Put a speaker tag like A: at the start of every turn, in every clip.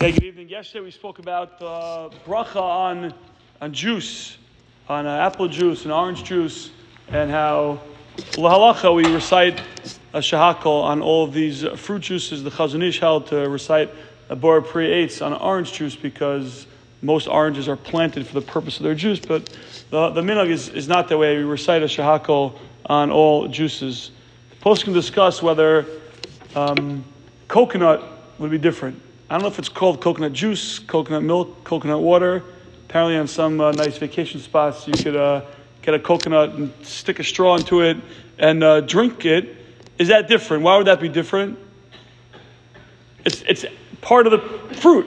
A: Okay, good evening. Yesterday we spoke about uh, bracha on, on juice, on uh, apple juice and orange juice, and how lahalacha we recite a shahakal on all of these fruit juices. The Chazon Ish held to recite a bor eitz on orange juice because most oranges are planted for the purpose of their juice, but the, the minhag is, is not that way. We recite a shahakal on all juices. The poskim discuss whether um, coconut would be different. I don't know if it's called coconut juice, coconut milk, coconut water. Apparently, on some uh, nice vacation spots, you could uh, get a coconut and stick a straw into it and uh, drink it. Is that different? Why would that be different? It's, it's part of the fruit.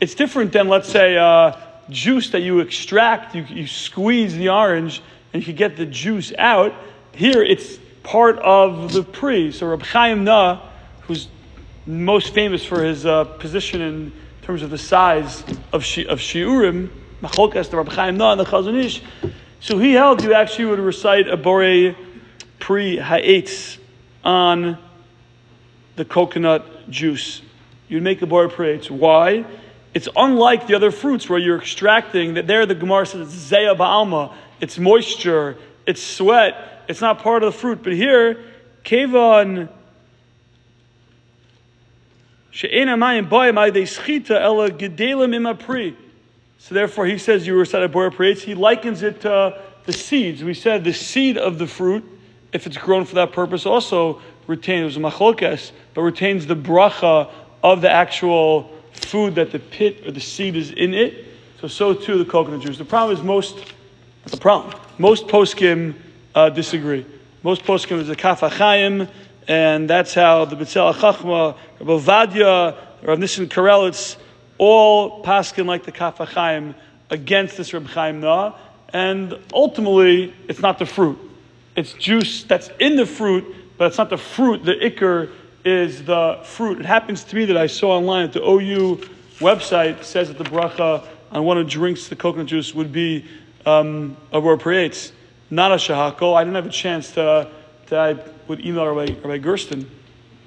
A: It's different than, let's say, uh, juice that you extract, you, you squeeze the orange, and you get the juice out. Here, it's part of the pri. So, Reb Chaim Naeh, who's most famous for his uh, position in terms of the size of, shi- of shiurim, machlokes, the Rabbi Chaim Naeh, and the Chazon Ish. So he held you actually would recite a bore pri ha'etz on the coconut juice. You'd make a bore pri ha'etz. Why? It's unlike the other fruits where you're extracting, that there the Gemara says it's zeya ba'alma, it's moisture, it's sweat, it's not part of the fruit. But here, kevon so therefore, he says you recite a bor pri eitz. He likens it to the seeds. We said the seed of the fruit, if it's grown for that purpose, also retains it was machlokes, but retains the bracha of the actual food that the pit or the seed is in it. So so too the coconut juice. The problem is most the problem. Most poskim uh, disagree. Most poskim is a kaf HaChaim, and that's how the B'tzel Chachma, Rabbi Ovadia, Rav Nissen Karelitz, all paskin like the Kaf HaChaim against this Reb Chaim Naeh, and ultimately it's not the fruit. It's juice that's in the fruit, but it's not the fruit. The ikar is the fruit. It happens to me that I saw online at the OU website says that the bracha on one who drinks the coconut juice would be um, a eitz, not a shahakol. I didn't have a chance to, to I would email Rabbi, Rabbi Gersten.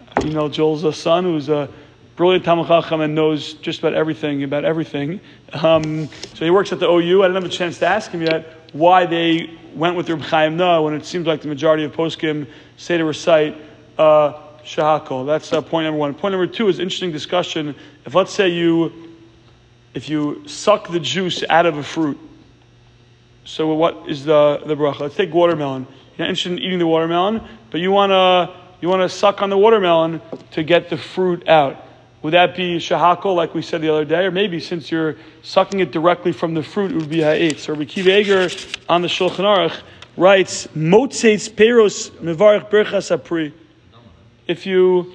A: I emailed Joel's son, who's a brilliant Talmud and knows just about everything about everything. Um, so he works at the OU. I didn't have a chance to ask him yet why they went with Reb Chaim Naeh when it seems like the majority of poskim say to recite uh, shahakol. That's uh, point number one. Point number two is interesting discussion. If let's say you, if you suck the juice out of a fruit, so what is the the bracha? Let's take watermelon. You're not interested in eating the watermelon, but you want to you want to suck on the watermelon to get the fruit out. Would that be shahakol, like we said the other day? Or maybe since you're sucking it directly from the fruit, it would be ha'etz. So Rabbi Eger on the Shulchan Aruch writes, Motzeitz peros mevarich berchas apri. If you,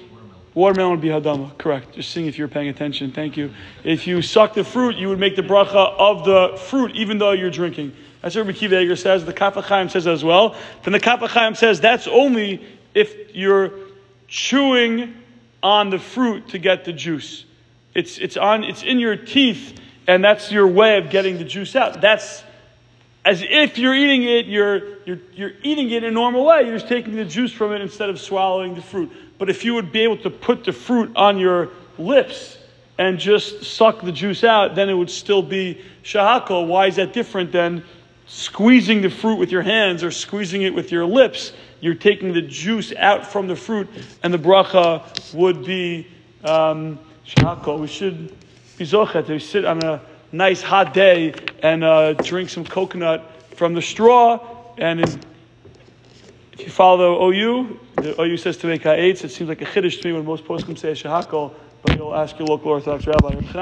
A: watermelon would be hadama, correct. Just seeing if you're paying attention. Thank you. If you suck the fruit, you would make the bracha of the fruit, even though you're drinking. That's what Rabbi Akiva says. The Kaf HaChaim says as well. Then the Kaf HaChaim says that's only if you're chewing on the fruit to get the juice. It's, it's, on, it's in your teeth, and that's your way of getting the juice out. That's as if you're eating it, you're, you're, you're eating it in a normal way. You're just taking the juice from it instead of swallowing the fruit. But if you would be able to put the fruit on your lips and just suck the juice out, then it would still be shahakol. Why is that different than squeezing the fruit with your hands or squeezing it with your lips? You're taking the juice out from the fruit, and the bracha would be um. We should be zochet to sit on a nice hot day and uh, drink some coconut from the straw. And if you follow OU, the OU says to make ha'etz. It seems like a chiddush to me when most poskim say shahakol, but you'll ask your local Orthodox rabbi.